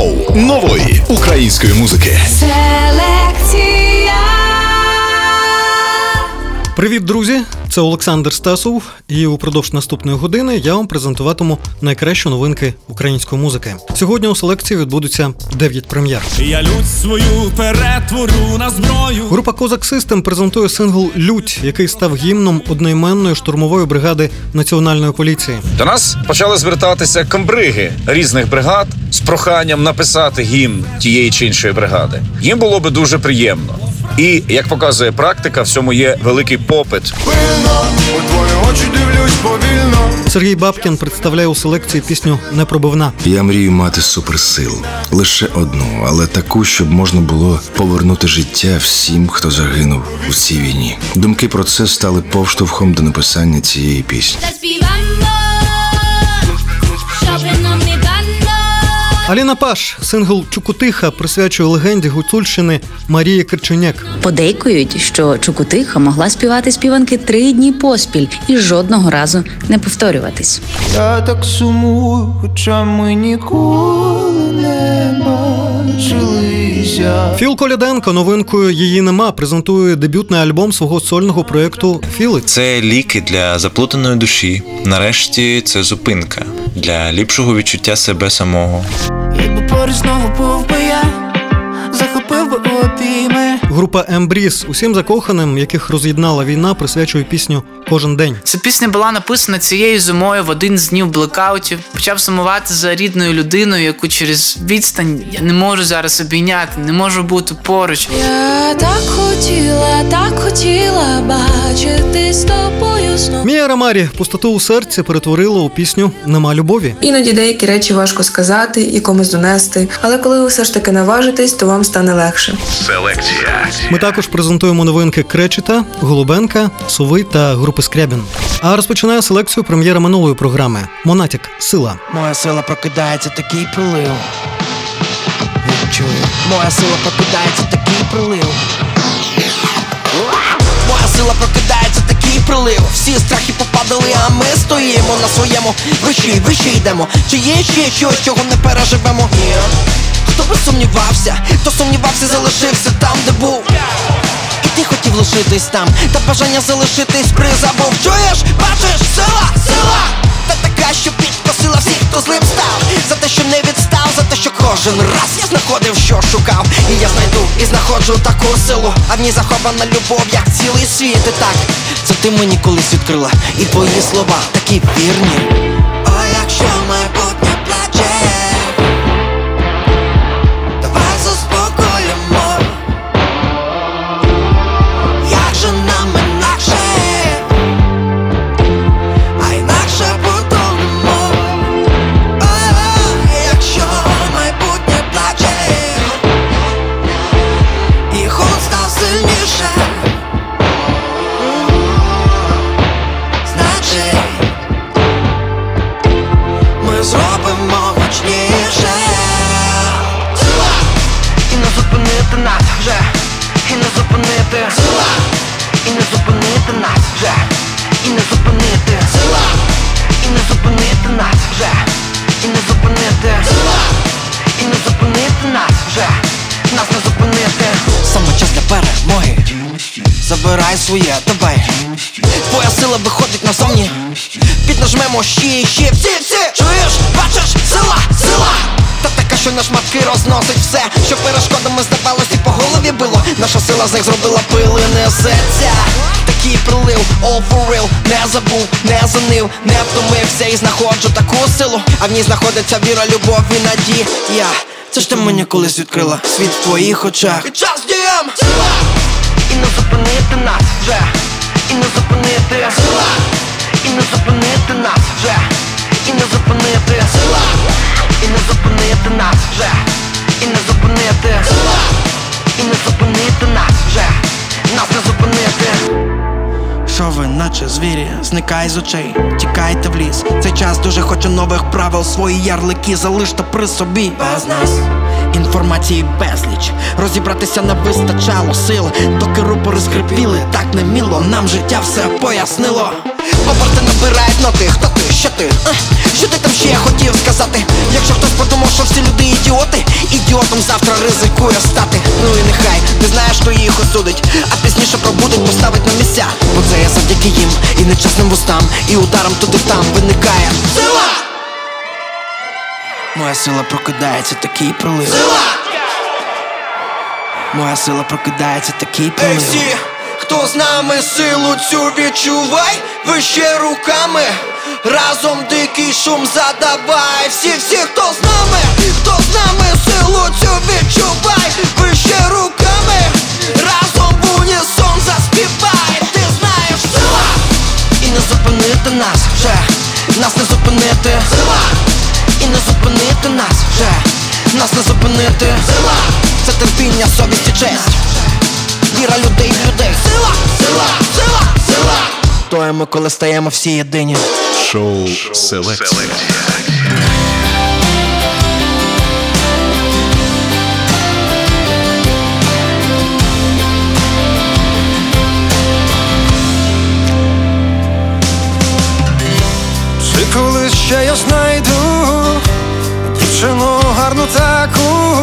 шоу нової української музики. Селекція. Привіт, друзі! Це Олександр Стасов, і упродовж наступної години я вам презентуватиму найкращі новинки української музики. Сьогодні у селекції відбудуться 9 прем'єр. Я лють свою перетворю на зброю. Група Козак Систем презентує сингл Лють, який став гімном одноіменної штурмової бригади національної поліції. До нас почали звертатися комбриги різних бригад з проханням написати гімн тієї чи іншої бригади. Їм було би дуже приємно. І як показує практика, в цьому є великий попит. пильно, у твої очі дивлюсь повільно. Сергій Бабкін представляє у селекції пісню Непробивна. Я мрію мати суперсил, Лише одну, але таку, щоб можна було повернути життя всім, хто загинув у цій війні. Думки про це стали повштовхом до написання цієї пісні. Заспіваємо, Аліна Паш, сингл Чукутиха присвячує легенді гуцульщини Марії Кирченяк. Подейкують, що Чукутиха могла співати співанки три дні поспіль і жодного разу не повторюватись. Я так сумую, хоча ми ніколи не бачилися. Філ Коляденко новинкою її нема презентує дебютний альбом свого сольного проєкту Філи. Це ліки для заплутаної душі. Нарешті це зупинка для ліпшого відчуття себе самого. Якби поруч знову був би я, захопив би. Група Ембріз усім закоханим, яких роз'єднала війна, присвячує пісню Кожен день. Ця пісня була написана цією зимою в один з днів блекаутів. Почав сумувати за рідною людиною, яку через відстань я не можу зараз обійняти, не можу бути поруч. Я так хотіла, так хотіла бачити з тобою знов. Мія Рамарі пустоту у серці перетворила у пісню Нема любові. Іноді деякі речі важко сказати і комусь донести, але коли ви все ж таки наважитесь, то вам стане легше. Селекція. Ми також презентуємо новинки Кречета, Голубенка, Сови та групи Скрябін. А розпочинає селекцію прем'єра минулої програми Монатік Сила. Моя сила прокидається, такий прилив. Відчую. Моя сила прокидається, такий прилив. Моя сила прокидається, такий прилив. Всі страхи попадали, а ми стоїмо на своєму. Вище, вище йдемо. Чи є ще щось, чого не переживемо? Ні. Хто би сумнівався, хто сумнівався, залишився там, де був. І ти хотів лишитись там, та бажання залишитись призабув. Чуєш, бачиш, сила, сила! Та така, що підкосила всіх, хто злим став. За те, що не відстав, за те, що кожен раз я знаходив, що шукав. І я знайду і знаходжу таку силу. А в ній захована любов, як цілий світ. І так, це ти мені колись відкрила. І твої слова такі вірні. О, якщо майбутнє плаче. Піднажмемо ще і ще всі, всі Чуєш, бачиш, сила, сила. Та така, що на шматки розносить все Що перешкодами здавалось і по голові било. Наша сила з них зробила пили, несеться Такий прилив, all for real. Не забув, не занив, не втомився І знаходжу таку силу. А в ній знаходиться віра, любов і надія. Це ж ти мені колись відкрила Світ в твоїх очах. І час дієм Сила. І не зупинити нас вже. І не зупинити. Сила і не зупинити нас вже, і не зупинити сила, і не зупинити нас вже, і не зупинити сила, і не зупинити нас вже, нас не зупинити. Що ви, наче звірі, зникай з очей, тікайте в ліс. Цей час дуже хоче нових правил, свої ярлики залиште при собі. Без нас інформації безліч. Розібратися не вистачало сил, доки рупори скрипіли, так не міло, нам життя все пояснило. Оберти набирають ноти, хто ти, що ти? Е? Що ти там ще я хотів сказати, якщо хтось подумав, що всі люди ідіоти, ідіотом завтра ризикує стати. Ну і нехай ти знаєш, що їх осудить, а пізніше пробудуть, поставить на місця. Бо це я завдяки їм і нечесним вустам, і ударом туди там виникає сила. Моя сила прокидається, такий прилив. Сила! Моя сила прокидається, такий прилив. Ей, всі, хто з нами силу цю відчувай, вище руками. Разом дикий шум задавай. Всі, всі, хто з нами, хто з нами силу цю відчувай, вище руками. Разом в унісон заспівай. Ти знаєш сила! І не зупинити нас вже, нас не зупинити. Сила! І не зупинити нас вже, нас не зупинити. Сила! Це терпіння, совість і честь. Віра людей в людей. Сила, сила, сила, сила. Стоїмо, коли стаємо всі єдині. Шоу Селекція. Чи колись ще я знайду дівчину гарну таку,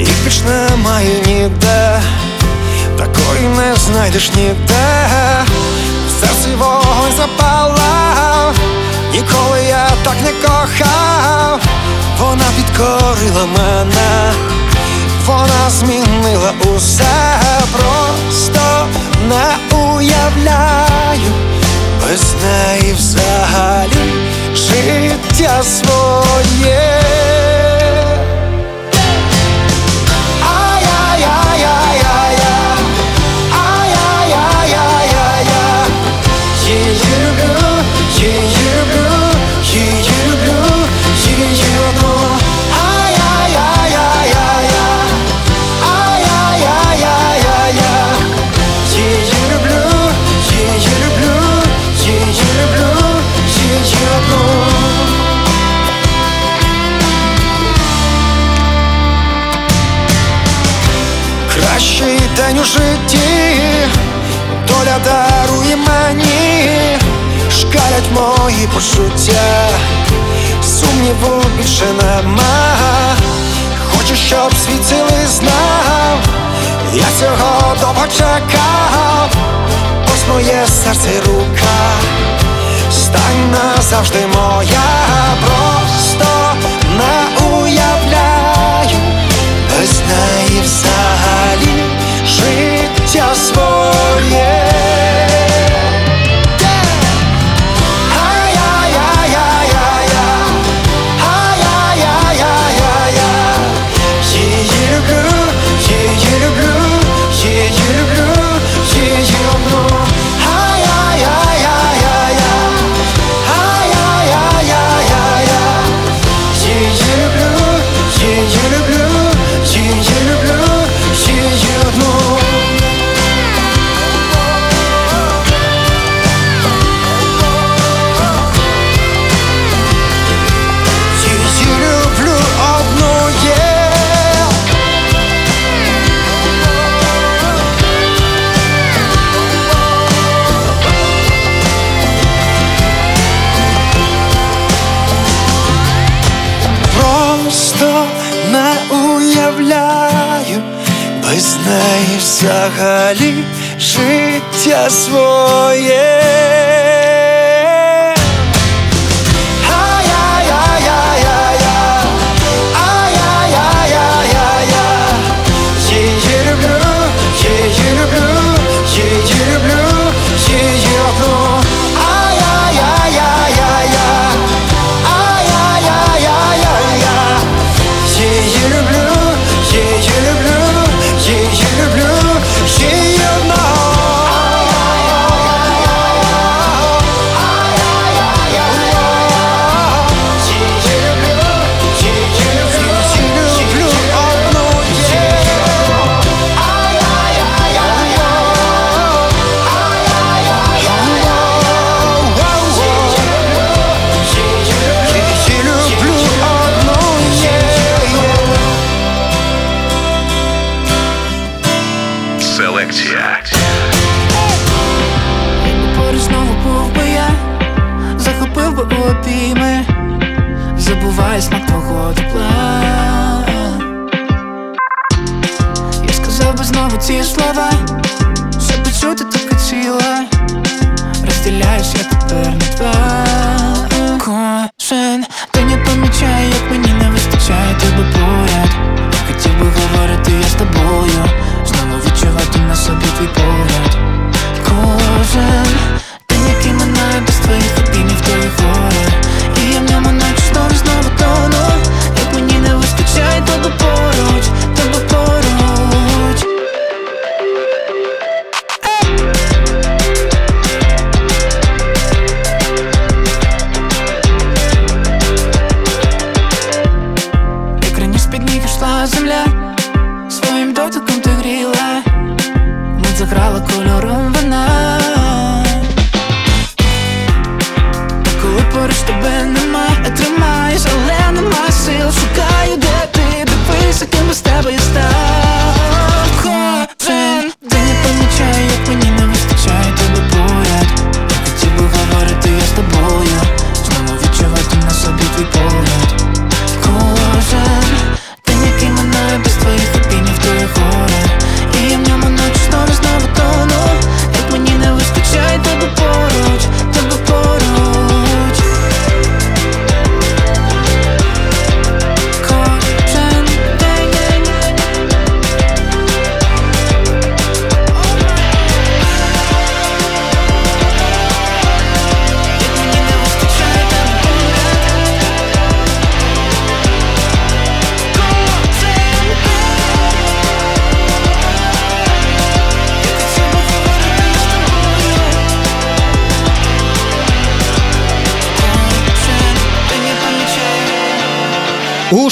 і більш немає ніде, такої не знайдеш ніде, серці вогонь запалав, ніколи я так не кохав, вона підкорила мене, вона змінила усе, просто не уявляю. Без неї взагалі життя своє. Кращий день у житті, доля дарує мені, шкалять мої почуття, сумніву більше нема. Хочу, щоб світ цілий знав, я цього довго чекав, ось моє серце рука, стань назавжди моя, просто не уявляю. Без неї взагалі життя своє.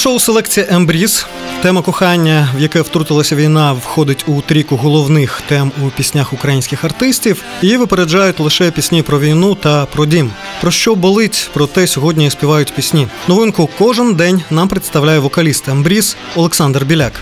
Шоу селекція Ембріз тема кохання, в яке втрутилася війна, входить у трійку головних тем у піснях українських артистів. Її випереджають лише пісні про війну та про дім. Про що болить, про те сьогодні співають пісні. Новинку кожен день нам представляє вокаліст Ембріз Олександр Біляк.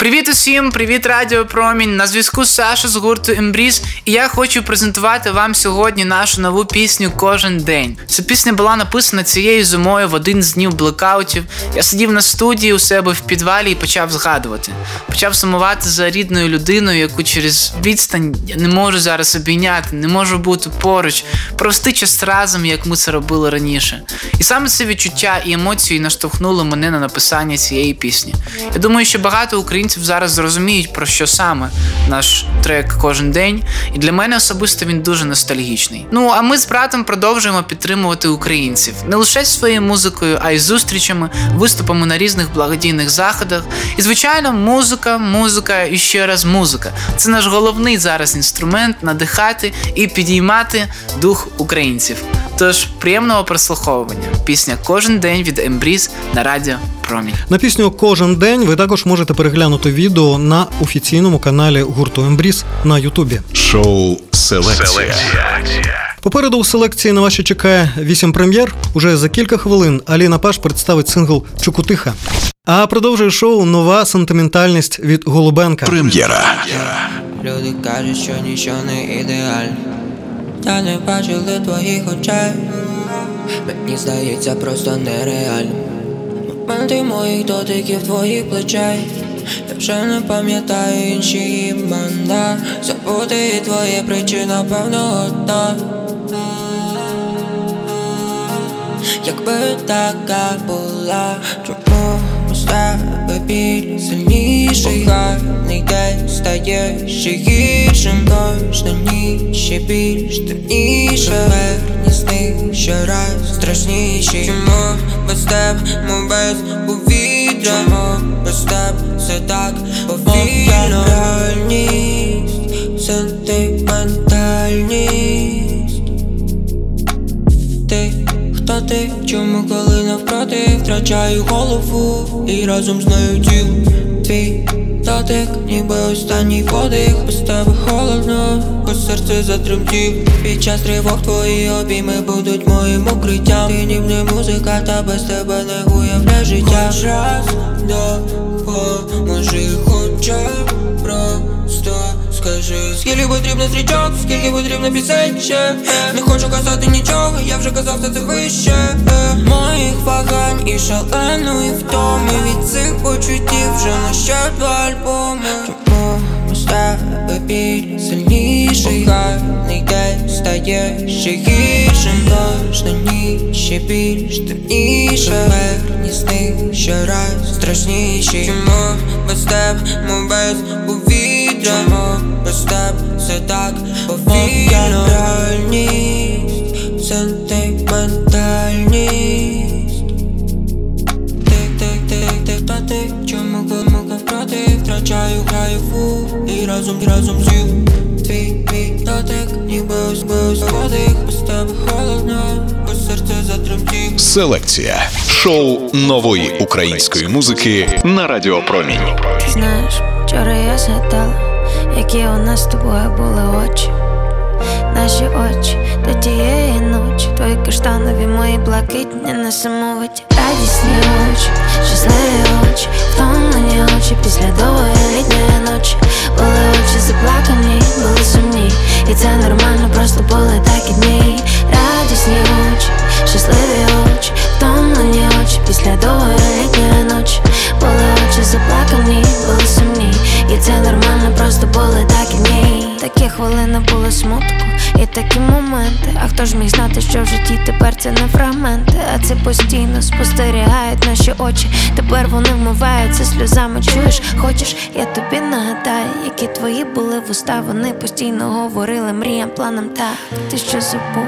Привіт усім, привіт Радіо Промінь. На зв'язку Саша з гурту Ембріз. І я хочу презентувати вам сьогодні нашу нову пісню Кожен день. Ця пісня була написана цією зимою в один з днів блекаутів. Я сидів на студії у себе в підвалі і почав згадувати. Почав сумувати за рідною людиною, яку через відстань я не можу зараз обійняти, не можу бути поруч, провести час разом, як ми це робили раніше. І саме це відчуття і емоції наштовхнули мене на написання цієї пісні. Я думаю, що багато українців зараз зрозуміють про що саме наш трек кожен день, і для мене особисто він дуже ностальгічний. Ну а ми з братом продовжуємо підтримувати українців не лише своєю музикою, а й зустрічами, виступами на різних благодійних заходах. І звичайно, музика, музика і ще раз музика. Це наш головний зараз інструмент надихати і підіймати дух українців. Тож приємного прослуховування. Пісня Кожен день від MBreez на радіо Промінь. На пісню Кожен день ви також можете переглянути відео на офіційному каналі гурту MBreez на Ютубі. Шоу Селекція. Попереду у селекції на вас чекає вісім прем'єр. Уже за кілька хвилин Аліна Паш представить сингл Чукутиха. А продовжує шоу нова сентиментальність від Голубенка. Прем'єра. Люди кажуть, що нічого не ідеально. Та не бачили твоїх очей. Мені здається, просто нереально. Моменти моїх дотиків твоїх плечей. Я вже не пам'ятаю інші імена. Забути твоє причина, певно, одна. Якби така була, чому з тебе біль сильніший Коханий день стає ще гіршим Кожна ніч більш темніше Верні сни ще раз страшніші. Чому без тебе, мов без повітря? Чому без тебе все так повільно втрачаю голову і разом з нею тіло Твій дотик, ніби останній подих. Без тебе холодно, бо серце затремтіло Під час тривог твої обійми будуть моїм укриттям. Ти ніби музика, та без тебе не уявляє життя. Хоч раз допоможи хоча б скільки потрібно стрічок, скільки потрібно пісень Не хочу казати нічого, я вже казав, все це вище. Моїх вагань і шаленої втоми. Від цих почуттів вже на ще два альбоми. Чому тебе біль сильніший Коханий день? Стає ще гіршим Кожна ніч. Ще більш темніше Верні сни ще раз страшніші. Чому без тебе, мов без повітря Чому без тебе все так повільно Реальність, сентиментальність. Тик, тик, тик, тик, та Чому кому проти Втрачаю, граю фу І разом, і разом з'їв Твій, твій дотик Ніби ось, ось подих Без тебе холодно Бо серце затремтіло. Селекція. Шоу нової української музики на Радіо Промінь. Знаєш, вчора я згадала, які у нас з тобою були очі. Наші очі до тієї ночі, твої каштанові, мої блакитні, несамовиті радісні очі, щасливі очі, втомлені очі після довгої літньої ночі. Були очі заплакані, були сумні, і це нормально, просто були такі дні. Радісні очі, щасливі очі, втомлені очі після довгої літньої ночі. Були очі заплакані, і це нормально, просто були такі дні. Такі хвилини були смутку, і такі моменти. А хто ж міг знати, що в житті тепер це не фрагменти, а це постійно спостерігають наші очі. Тепер вони вмиваються сльозами. Чуєш, хочеш, я тобі нагадаю, які твої були вуста. Вони постійно говорили мріям, планам так. Ти що забув?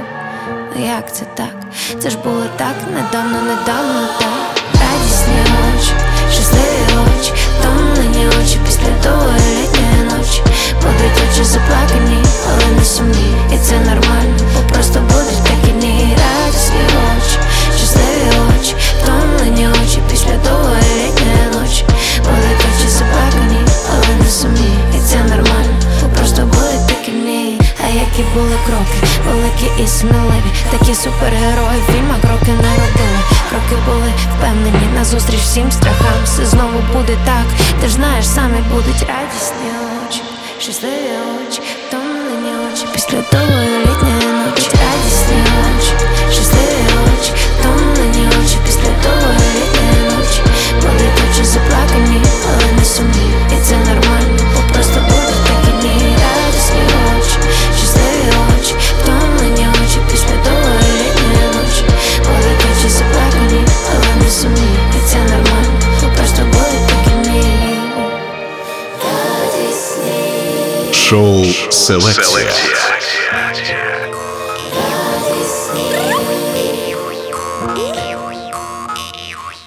Як це так? Це ж було так недавно, недавно так. Радісні очі, щасливі очі, втомлені очі після літня літньої. Будуть очі заплакані, але не сумні. І це нормально, бо просто будуть такі дні. Радісні очі, щасливі очі, втомлені очі після довгої літньої ночі. Будуть очі заплакані, але не сумні. І це нормально, які були кроки, великі і сміливі, такі супергерої в фільмах кроки не робили. Кроки були впевнені назустріч всім страхам. Все знову буде так. Ти ж знаєш, самі будуть радісні очі, щасливі очі, втомлені очі після довгої Шоу Селекція.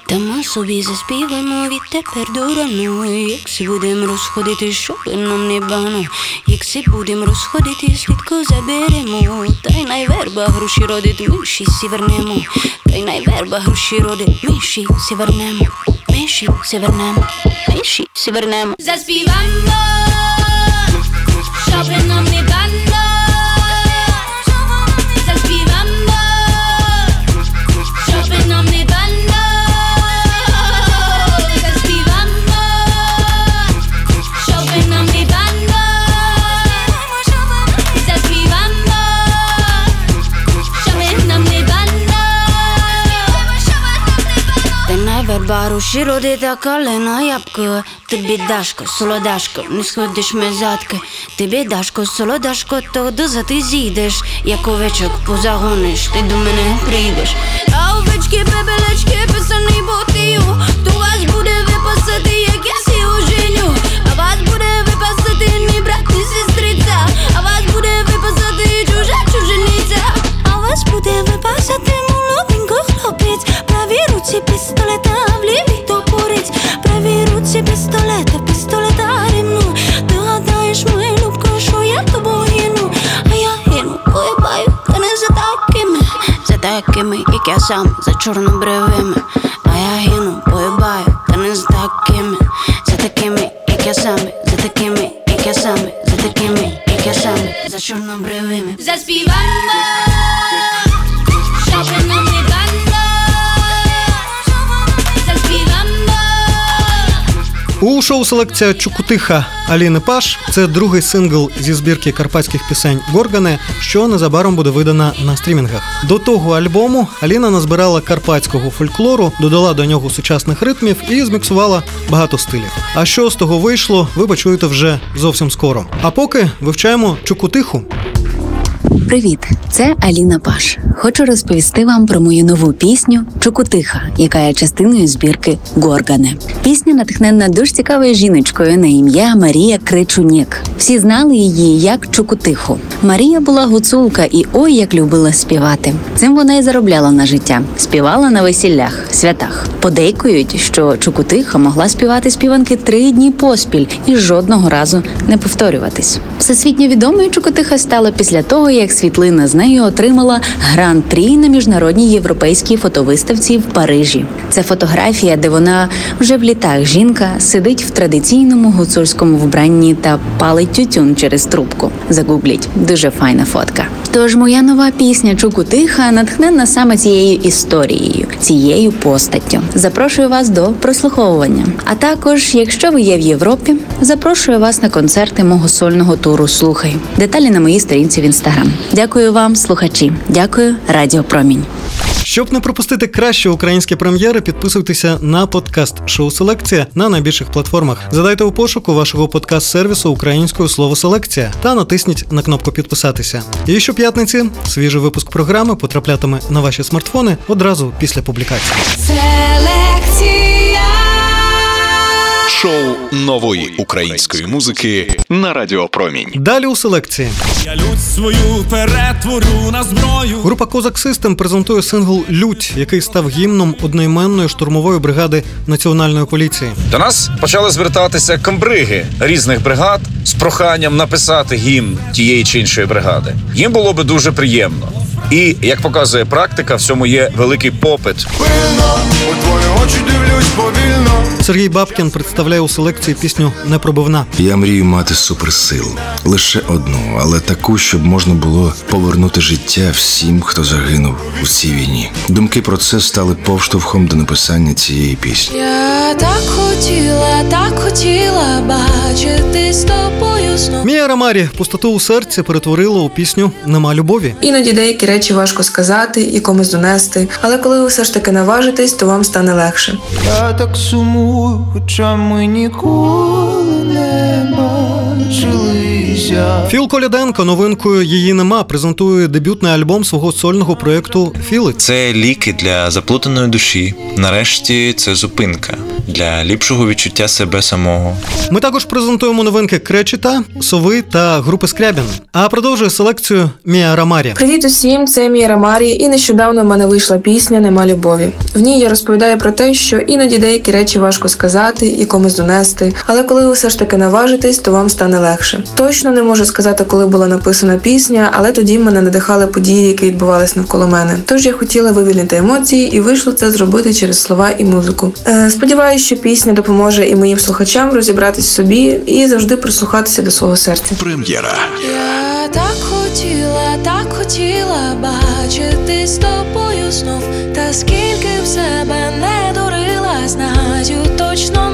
Та ми собі заспіваємо відтепер до рану Як си будем розходити, щоб нам не бано. Як си будем розходити, слідко заберемо. Та й найверба гроші родить, ми ще сі вернемо. Та й найверба гроші родить, ми ще сі вернемо. Ми ще сі вернемо, ми ще сі вернемо. Заспіваємо, щоб нам не бано. Й найверба гроші родить, а калина ябко Тобі дашко, солодашко, не сходиш ми задки. Тобі дашко, солодашко, то доза ти зійдеш Як овечок позагониш, ти до мене прийдеш. А овечки, бебелечки, писаний ботію То вас буде випасати, як я сі оженю. А вас буде випасати мій брат і сестриця. А вас сам, за чорнобривими А я гину, поїбаю, Селекція Чукутиха Аліни Паш. Це другий сингл зі збірки карпатських пісень Горгани, що незабаром буде видана на стрімінгах. До того альбому Аліна назбирала карпатського фольклору, додала до нього сучасних ритмів і зміксувала багато стилів. А що з того вийшло, ви почуєте вже зовсім скоро. А поки вивчаємо Чукутиху. Привіт, це Аліна Паш. Хочу розповісти вам про мою нову пісню Чукутиха, яка є частиною збірки Горгане. Пісня натхнена дуже цікавою жіночкою на ім'я Марія Кричунєк. Всі знали її як Чукутиху. Марія була гуцулка і ой як любила співати. Цим вона й заробляла на життя. Співала на весіллях, святах. Подейкують, що Чукутиха могла співати співанки три дні поспіль і жодного разу не повторюватись. Всесвітньо відомою Чукутиха стала після того, як світлина з нею отримала гран-прі на міжнародній європейській фотовиставці в Парижі. Це фотографія, де вона вже в літах жінка сидить в традиційному гуцульському вбранні та палить тютюн через трубку. Загугліть дуже файна фотка. Тож моя нова пісня Чукутиха натхнена саме цією історією, цією постаттю. Запрошую вас до прослуховування. А також, якщо ви є в Європі, запрошую вас на концерти мого сольного туру Слухай. Деталі на моїй сторінці в інстаграм. Дякую вам, слухачі. Дякую, Радіо Промінь. Щоб не пропустити кращі українські прем'єри, підписуйтеся на подкаст Шоу Селекція на найбільших платформах. Задайте у пошуку вашого подкаст-сервісу українською слово селекція та натисніть на кнопку підписатися. І щоп'ятниці свіжий випуск програми потраплятиме на ваші смартфони одразу після публікації. Шоу нової української музики на Радіо Промінь. Далі у селекції. Я лють свою перетворю на зброю. Група Козак Систем презентує сингл Лють, який став гімном одноіменної штурмової бригади національної поліції. До нас почали звертатися комбриги різних бригад з проханням написати гімн тієї чи іншої бригади. Їм було би дуже приємно. І як показує практика, в цьому є великий попит. Пильно, у твої очі дивлюсь повільно. Сергій Бабкін представляє у селекції пісню Непробивна. Я мрію мати суперсилу. Лише одну, але таку, щоб можна було повернути життя всім, хто загинув у цій війні. Думки про це стали повштовхом до написання цієї пісні. Я так хотіла, так хотіла бачити з тобою знов. Мія Рамарі пустоту у серці перетворила у пісню Нема любові. Іноді деякі речі важко сказати і комусь донести, але коли ви все ж таки наважитесь, то вам стане легше. Я так сумую, хоча ми ніколи не бачилися. Філ Коляденко новинкою її нема презентує дебютний альбом свого сольного проєкту Філит. Це ліки для заплутаної душі. Нарешті це зупинка для ліпшого відчуття себе самого. Ми також презентуємо новинки Кречета, Сови та групи Скрябін. А продовжує селекцію Мія Рамарі. Привіт усім, це Міра Марі, і нещодавно в мене вийшла пісня Нема любові. В ній я розповідаю про те, що іноді деякі речі важко сказати і комусь донести, але коли ви все ж таки наважитесь, то вам стане легше. Точно не можу сказати, коли була написана пісня, але тоді мене надихали події, які відбувались навколо мене. Тож я хотіла вивільнити емоції, і вийшло це зробити через слова і музику. Е, сподіваюся, що пісня допоможе і моїм слухачам розібратись в собі і завжди прислухатися до свого серця. Прем'єра. Я так хотіла, так хотіла бачити з тобою знов. Та скільки в себе не дурила, знаю, точно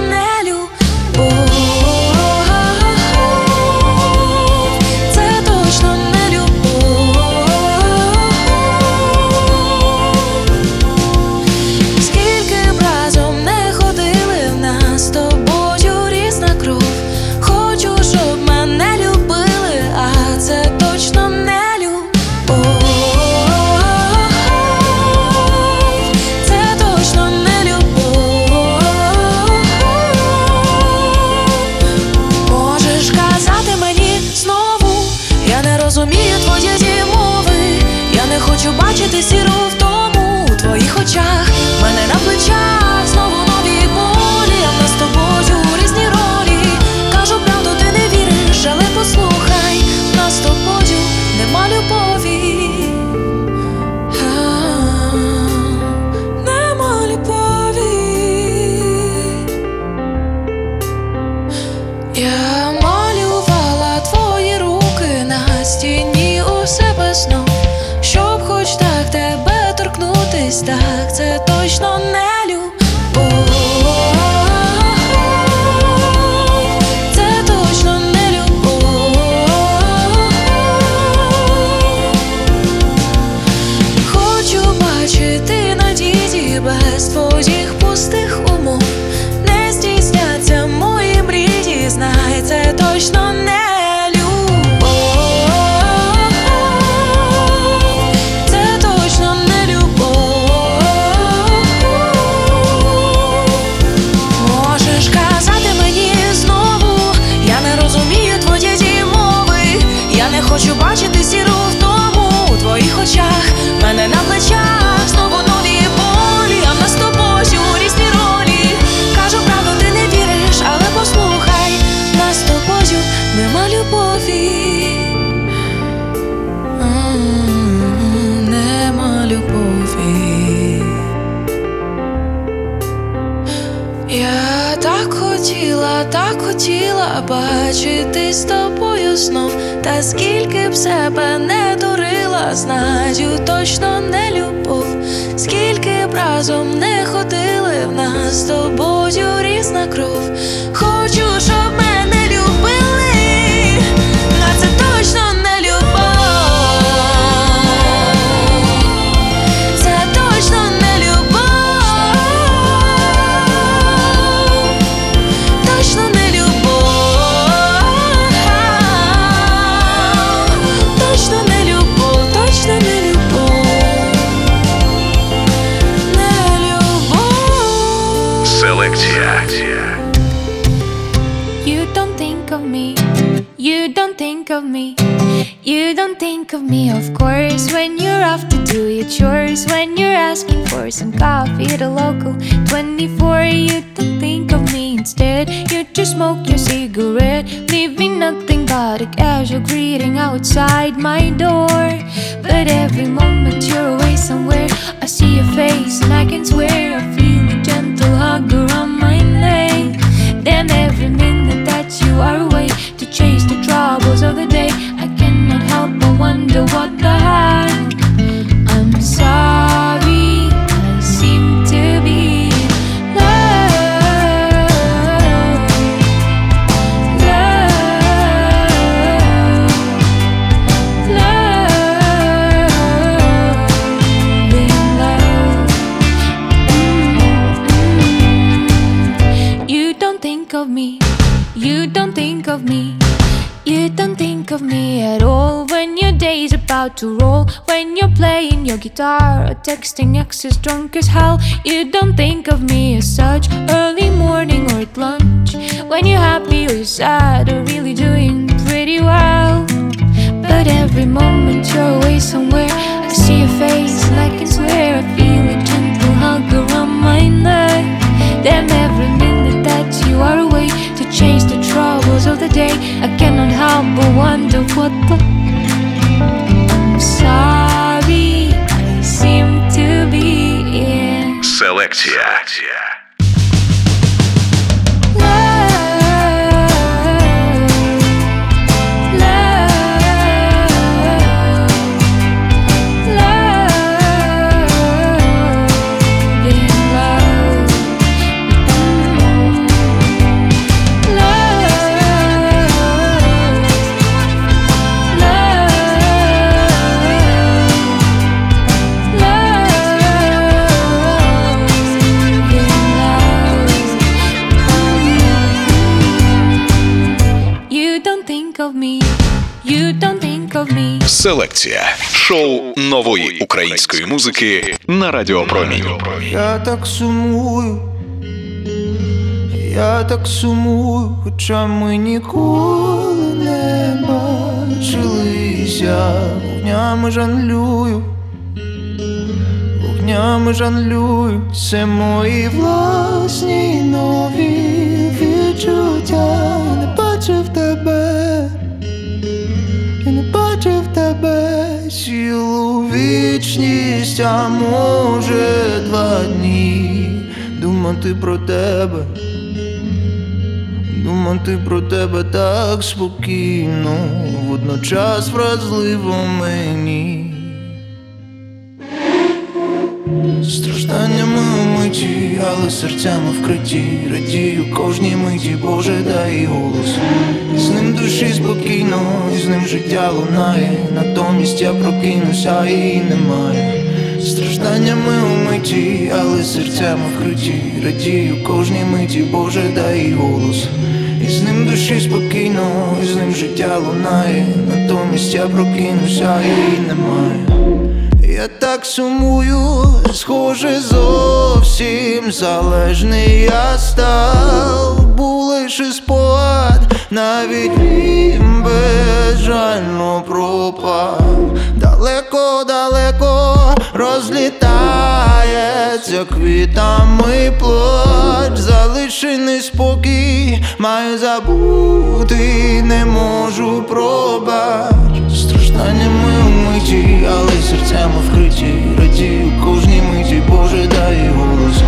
бачити з тобою знов, та скільки б себе не дурила, знаю точно не любов, скільки б разом не ходили в нас з тобою різна кров. Some coffee at a local 24, you don't think of me instead. You just smoke your cigarette, leaving nothing but a casual greeting outside my door. But every moment you're away somewhere, I see your face and I can swear I feel a gentle hug around my neck. Then every minute that you are away to chase the troubles of the day, I cannot help but wonder what the guitar or texting exes drunk as hell, you don't think of me as such. Early morning or at lunch, when you're happy or you're sad or really doing pretty well. But every moment you're away somewhere, I see your face and I can swear I feel a gentle hug around my neck. Then every minute that you are away to chase the troubles of the day, I cannot help but wonder what the. I'm sorry, in. Селекція. Селекція. Шоу нової української музики на Радіо Промінь. Я так сумую, я так сумую, хоча ми ніколи не бачилися, вогнями жанлюю, вогнями жанлюю, це мої власні нові відчуття. Не бачив тебе, не бачив тебе цілу вічність, а може два дні думати про тебе, думати про тебе так спокійно, водночас вразливо мені. Стражданнями умиті, але серцями вкриті, радію кожній миті, Боже, дай голос. І з ним душі спокійно, і з ним життя лунає, натомість я прокинуся, її немає. Стражданнями умиті миті, але серцями вкриті, радію кожній миті, Боже, дай голос. І з ним душі спокійно, і з ним життя лунає, натомість я прокинуся і немає. Я так сумую, схоже, зовсім залежний я став, був лише спогад, навіть він безжально пропав, далеко, далеко розлітається квітами плач, залишений спокій, маю забути, не можу пробач. Стражданнями миті, але серцями вкриті, радію кожній миті, Боже, дай голос.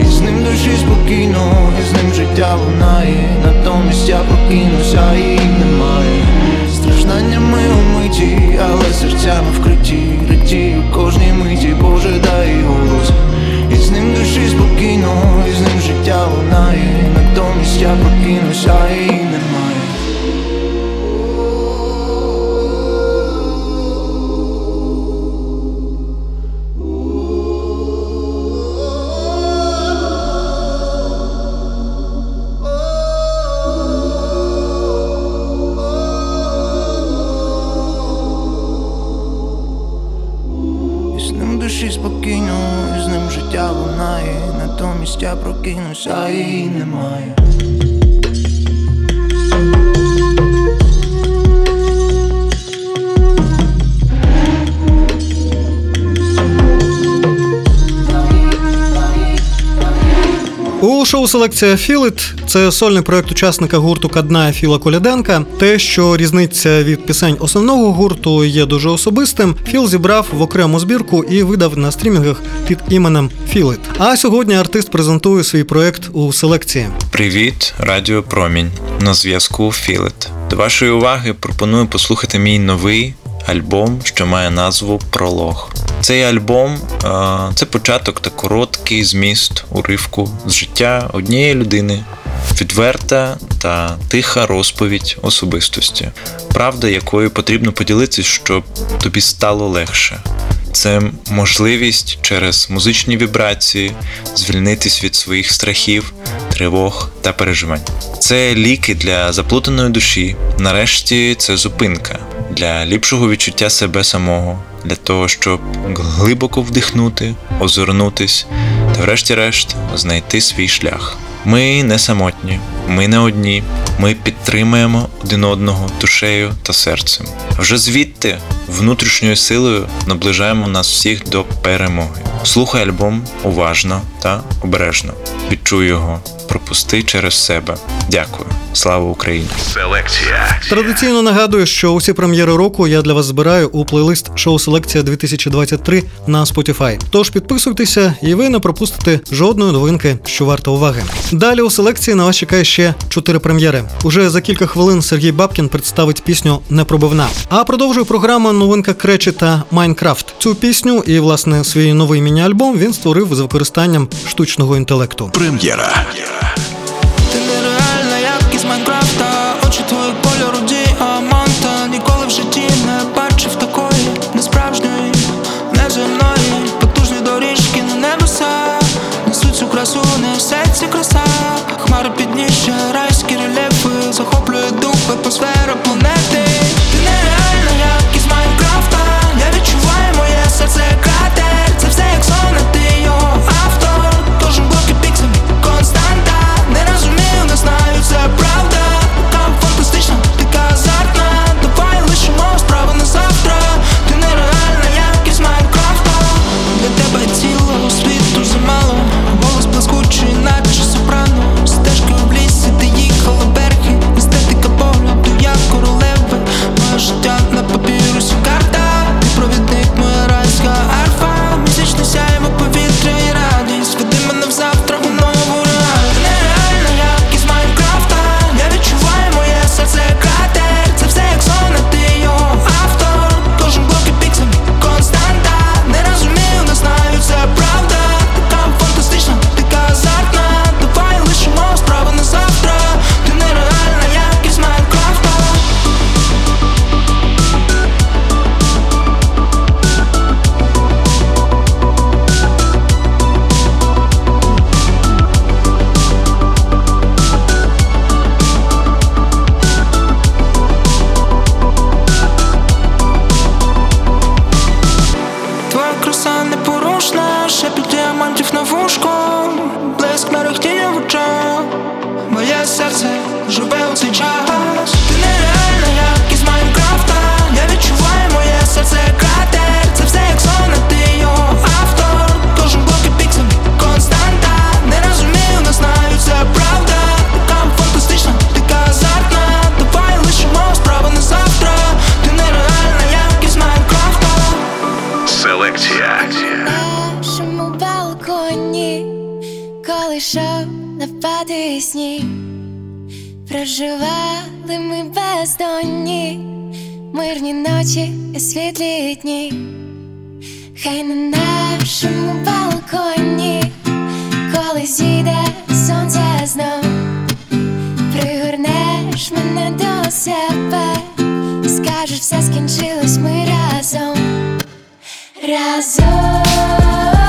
І з ним душі спокійно, і з ним життя лунає, натомість я прокинуся і немає. Стражданнями у миті, але серцями вкриті, радію кожній миті, Боже, дай голос. І з ним душі спокійно, і з ним життя лунає, натомість я прокинуся і немає. Селекція Філіт це сольний проект учасника гурту Кадна Філа Коляденка. Те, що різниця від пісень основного гурту є дуже особистим. Філ зібрав в окрему збірку і видав на стрімінгах під іменем Філіт. А сьогодні артист презентує свій проект у селекції. Привіт, Радіо Промінь. На зв'язку Філет. До вашої уваги пропоную послухати мій новий альбом, що має назву Пролог. Цей альбом е, це початок та короткий зміст уривку з життя однієї людини, відверта та тиха розповідь особистості, правда якою потрібно поділитися, щоб тобі стало легше. Це можливість через музичні вібрації звільнитись від своїх страхів, тривог та переживань. Це ліки для заплутаної душі. Нарешті це зупинка для ліпшого відчуття себе самого, для того, щоб глибоко вдихнути, озирнутись та, врешті-решт, знайти свій шлях. Ми не самотні, ми не одні. Ми підтримуємо один одного душею та серцем. Вже звідти внутрішньою силою наближаємо нас всіх до перемоги. Слухай альбом уважно та обережно. Відчуй його, пропусти через себе. Дякую. Слава Україні! Селекція. Традиційно нагадую, що усі прем'єри року я для вас збираю у плейлист шоу Селекція 2023 на Spotify. Тож підписуйтеся, і ви не пропустите жодної новинки, що варта уваги. Далі у селекції на вас чекає ще чотири прем'єри. Уже за кілька хвилин Сергій Бабкін представить пісню Непробивна. А продовжує програма новинка Кречі та Майнкрафт. Цю пісню і власне свій новий міні-альбом він створив з використанням штучного інтелекту. Прем'єра. Ти нереальна, як із Майнкрафта se rompe le dos, faut pas проживали ми бездонні, мирні ночі і світлі дні, хай на нашому балконі, коли зійде сонце знов, пригорнеш мене до себе, скажеш, все скінчилось ми разом, разом.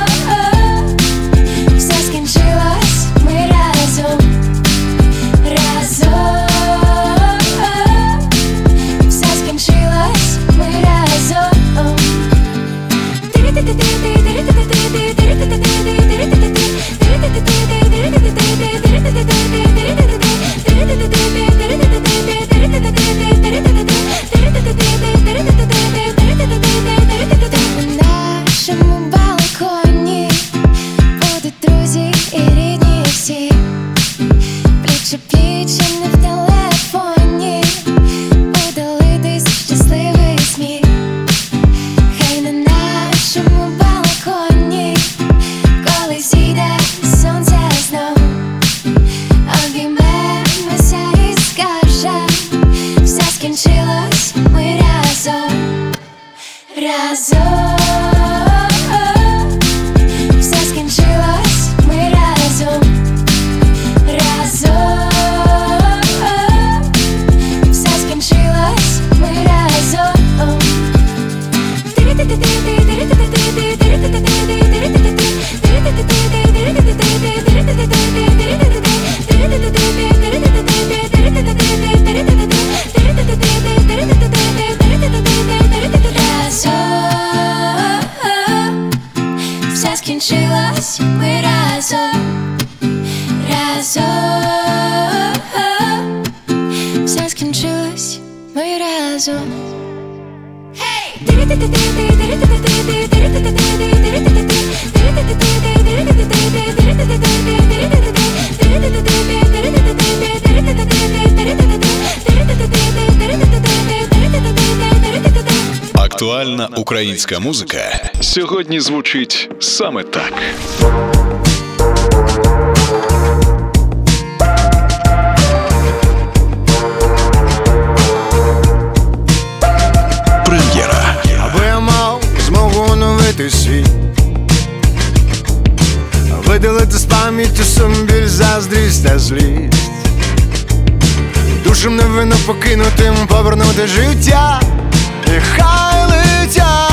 Українська музика сьогодні звучить саме так. Прем'єра. Аби я мав змогу оновити світ Видалити з пам'яті сум біль, заздрість та злість Душем невинно покинутим повернути життя І хай летять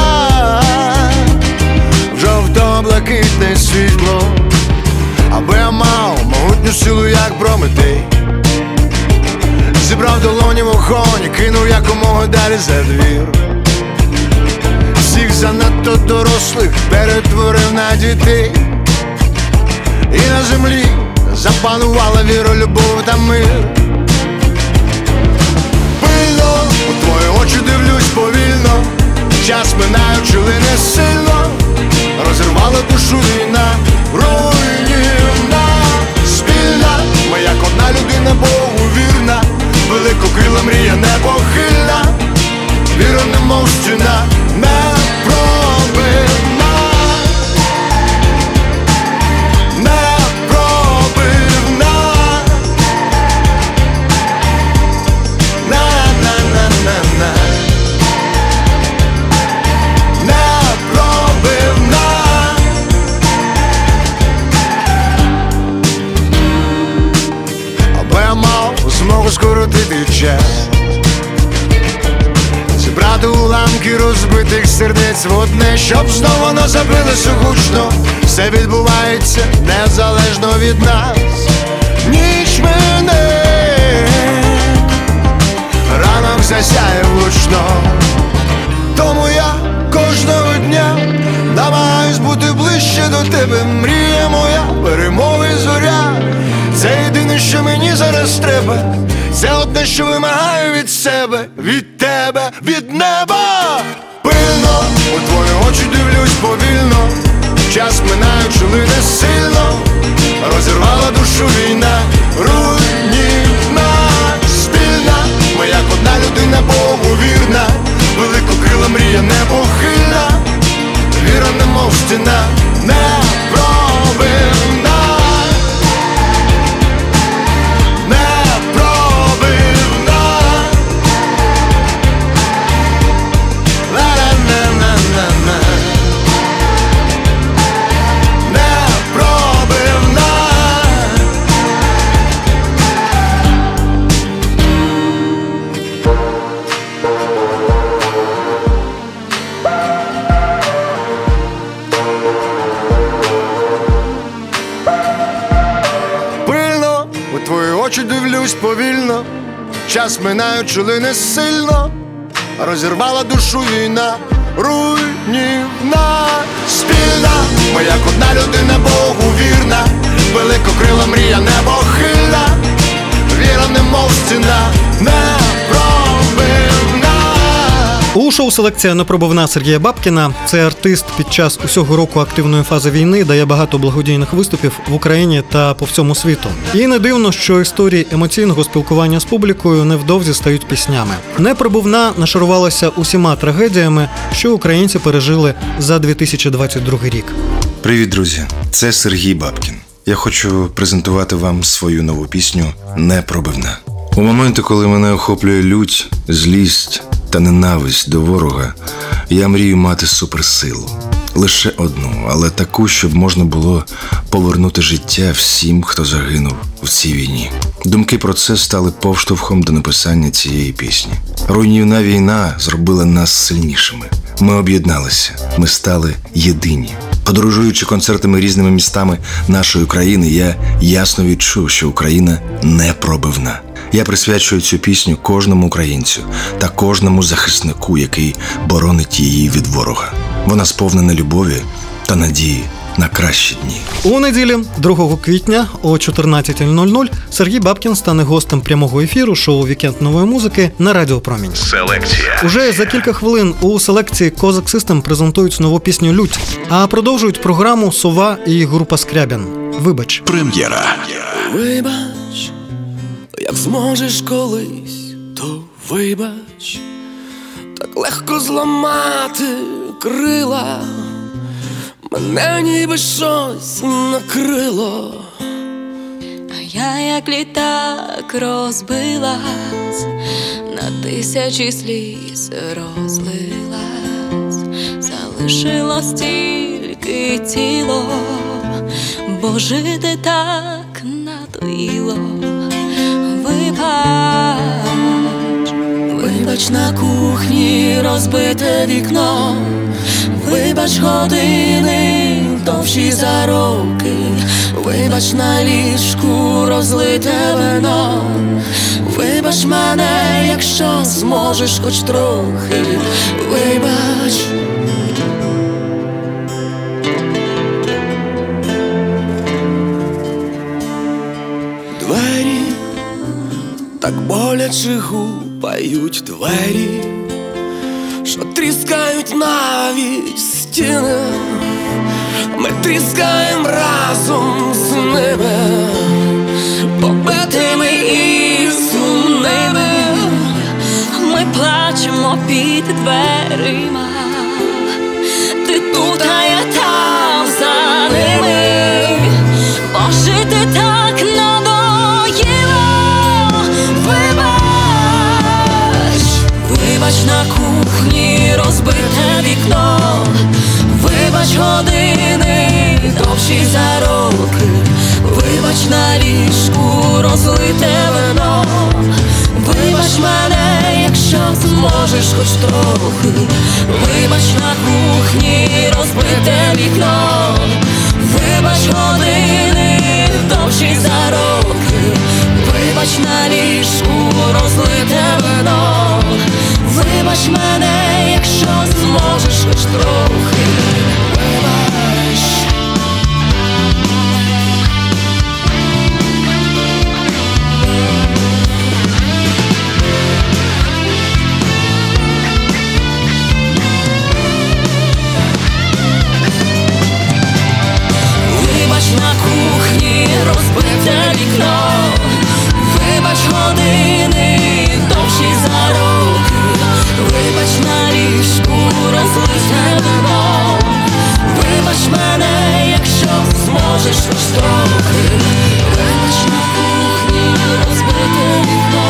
жовто-блакитне світло Аби я мав могутню силу, як Прометей. Зібрав долоні вогонь, і кинув якомога далі за двір. Всіх занадто дорослих перетворив на дітей. І на землі запанувала віра, любов та мир. Пильно у твої очі дивлюсь повільно Час минаючи лине сильно Розірвала душу війна руйнівна Спільна, ми як одна людина Богу вірна Великокрила мрія непохильна Віра немов стіна не Непробивна скоротити час. Зібрати уламки розбитих сердець в одне, щоб знову воно забилося гучно Все відбувається незалежно від нас. Ніч мене Ранок засяє влучно. Тому я кожного дня намагаюсь бути ближче до тебе. Мрія моя, перемоги зоря. Це єдине, що мені зараз треба Це одне, що вимагаю від себе, від тебе, від неба. Пильно, у твої очі дивлюсь повільно. Час минаючи лине сильно. Розірвала душу війна, руйнівна Спільна, ми як одна людина Богу вірна. Великокрила мрія непохильна Віра немов стіна, непробивна час минаючи лине сильно, розірвала душу війна, руйнівна спільна, ми як одна людина Богу вірна, великокрила мрія небохильна, У шоу селекція непробивна Сергія Бабкіна. Цей артист під час усього року активної фази війни дає багато благодійних виступів в Україні та по всьому світу. І не дивно, що історії емоційного спілкування з публікою невдовзі стають піснями. Непробивна нашарувалася усіма трагедіями, що українці пережили за 2022 рік. Привіт, друзі! Це Сергій Бабкін. Я хочу презентувати вам свою нову пісню Непробивна. У моменти, коли мене охоплює лють, злість та ненависть до ворога, я мрію мати суперсилу. Лише одну, але таку, щоб можна було повернути життя всім, хто загинув в цій війні. Думки про це стали повштовхом до написання цієї пісні. Руйнівна війна зробила нас сильнішими. Ми об'єдналися, ми стали єдині. Подорожуючи концертами різними містами нашої країни, я ясно відчув, що Україна не пробивна. Я присвячую цю пісню кожному українцю та кожному захиснику, який боронить її від ворога. Вона сповнена любові та надії на кращі дні. У неділі, 2 квітня о 14.00 Сергій Бабкін стане гостем прямого ефіру шоу Вікенд нової музики на Радіо Промінь. Селекція. Уже за кілька хвилин у селекції Kozak System презентують нову пісню Лють, а продовжують програму Сова і група Скрябін. Вибач, Прем'єра. Вибач, як зможеш колись, то вибач, так легко зламати крила, мене ніби щось накрило. А я як літак розбилась, на тисячі сліз розлилась, залишилось тільки тіло, бо жити так надоїло. Вибач, вибач на кухні розбите вікно, вибач години довші за роки, вибач на ліжку розлите вино, вибач мене, якщо зможеш хоч трохи, вибач. Двері так боляче гупають двері, тріскають навіть стіни, ми тріскаємо разом з ними, побитими і сумними. Ми плачемо під дверима, ти тут, а я там за ними, бо жити так надоїло. Вибач, вибач на розбите вікно, вибач години довші за роки, вибач на ліжку розлите вино. Вибач мене, якщо зможеш хоч трохи, вибач на кухні розбите вікно, вибач години довші за роки, вибач на ліжку розлите вино, вибач мене, хоч трохи, на кухні розбите вікно, вино, вибач мене, якщо зможеш трохи, вибач на кухні розбите вікно,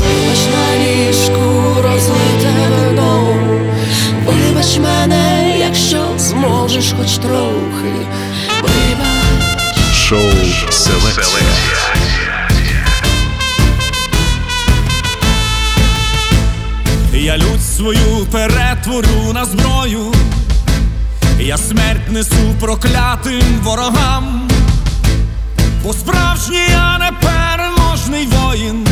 вибач на ліжку розлите вино. Вибач мене, якщо зможеш хоч трохи. Вибач. Шоу Селекція. Свою перетворю на зброю, Я смерть несу проклятим ворогам, бо справжній я непереможний воїн,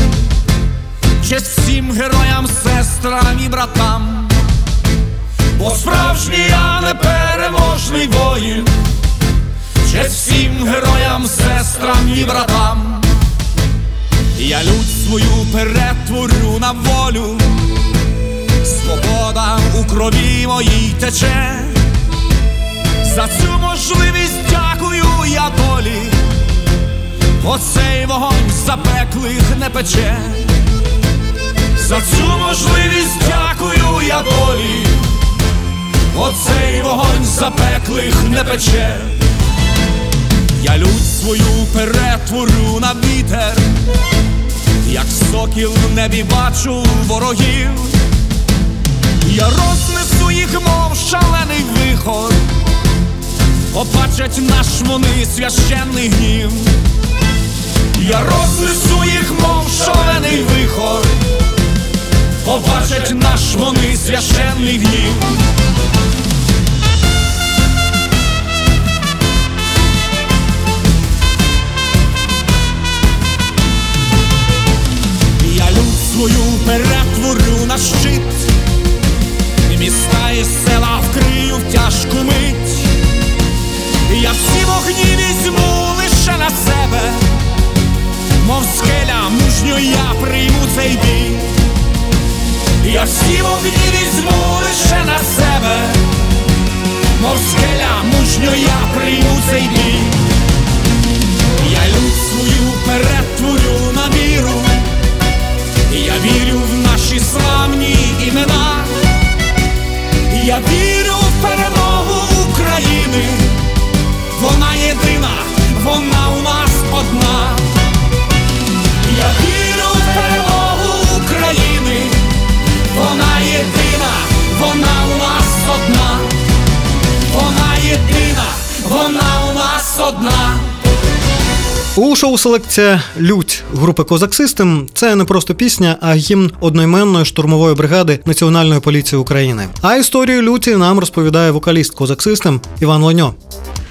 честь всім героям, сестрам і братам, бо справжній я непереможний воїн, честь всім героям, сестрам і братам. Я лють свою перетворю на волю, свобода у крові моїй тече. За цю можливість дякую я долі, оцей вогонь запеклих не пече. За цю можливість дякую я долі, оцей вогонь запеклих не пече. Я лють свою перетворю на вітер, як сокіл в небі бачу ворогів, я рознесу їх, мов шалений вихор, побачать наш вони священний гнів, я рознесу їх, мов шалений вихор, побачать наш вони священний гнів. Я люд свою перетворю на щит, міста і села вкрию в тяжку мить. Я всі вогні візьму лише на себе, мов скеля мужньо я прийму цей бій. Я всі вогні візьму лише на себе, мов скеля мужньо я прийму цей бій. Я люд свою перетворю на віру. Я вірю в наші славні імена, я вірю в перемогу України, вона єдина, вона у нас одна. Я вірю в перемогу України, вона єдина, вона у нас одна, вона єдина, вона у нас одна. У шоу селекція Лють групи Козак Систем це не просто пісня, а гімн одноіменної штурмової бригади Національної поліції України. А історію люті нам розповідає вокаліст Козак Систем Іван Лоньо.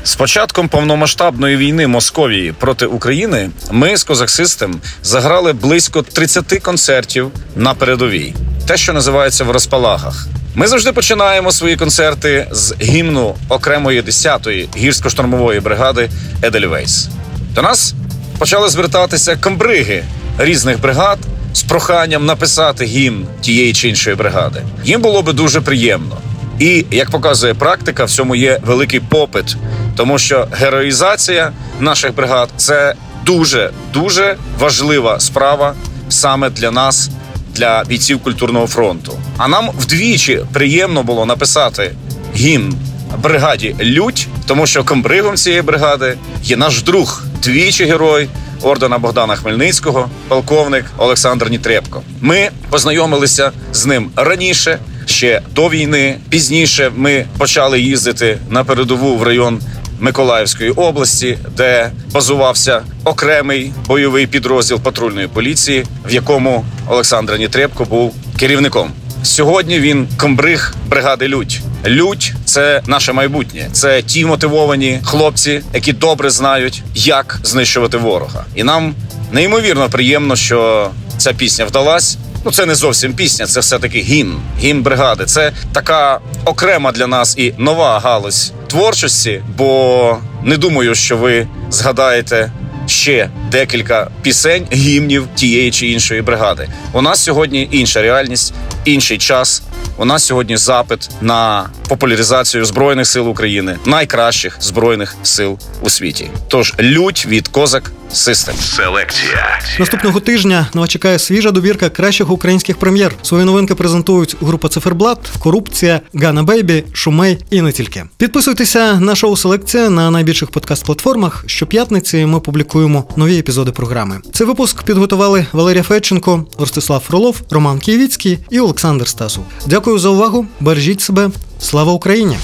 З початком повномасштабної війни Московії проти України ми з Козаксистем заграли близько 30 концертів на передовій, те, що називається в розпалагах. Ми завжди починаємо свої концерти з гімну окремої 10-ї гірсько-штурмової бригади Едельвейс. До нас почали звертатися комбриги різних бригад з проханням написати гімн тієї чи іншої бригади. Їм було би дуже приємно. І як показує практика, в цьому є великий попит, тому що героїзація наших бригад це дуже дуже важлива справа саме для нас, для бійців культурного фронту. А нам вдвічі приємно було написати гімн бригаді Лють, тому що комбригом цієї бригади є наш друг, двічі герой ордена Богдана Хмельницького, полковник Олександр Нітрепко. Ми познайомилися з ним раніше. Ще до війни пізніше ми почали їздити на передову в район Миколаївської області, де базувався окремий бойовий підрозділ патрульної поліції, в якому Олександр Нітрепко був керівником. Сьогодні він комбриг бригади Лють. Лють це наше майбутнє. Це ті мотивовані хлопці, які добре знають, як знищувати ворога. І нам неймовірно приємно, що ця пісня вдалась. Ну, це не зовсім пісня, це все-таки гімн, гімн бригади. Це така окрема для нас і нова галузь творчості, бо не думаю, що ви згадаєте ще декілька пісень, гімнів тієї чи іншої бригади. У нас сьогодні інша реальність, інший час. У нас сьогодні запит на популяризацію збройних сил України, найкращих збройних сил у світі. Тож лють від козак Систем. Селекція. Наступного тижня на вас чекає свіжа добірка кращих українських прем'єр. Свої новинки презентують група Циферблат, Корупція, Гана Бейбі, Шумей і не тільки. Підписуйтеся на шоу Селекція на найбільших подкаст-платформах. Щоп'ятниці ми публікуємо нові епізоди програми. Цей випуск підготували Валерія Федченко, Ростислав Фролов, Роман Києвіцький і Олександр Стасов. Дякую за увагу. Бережіть себе. Слава Україні!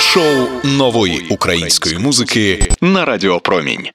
Шоу нової української музики на Радіо Промінь.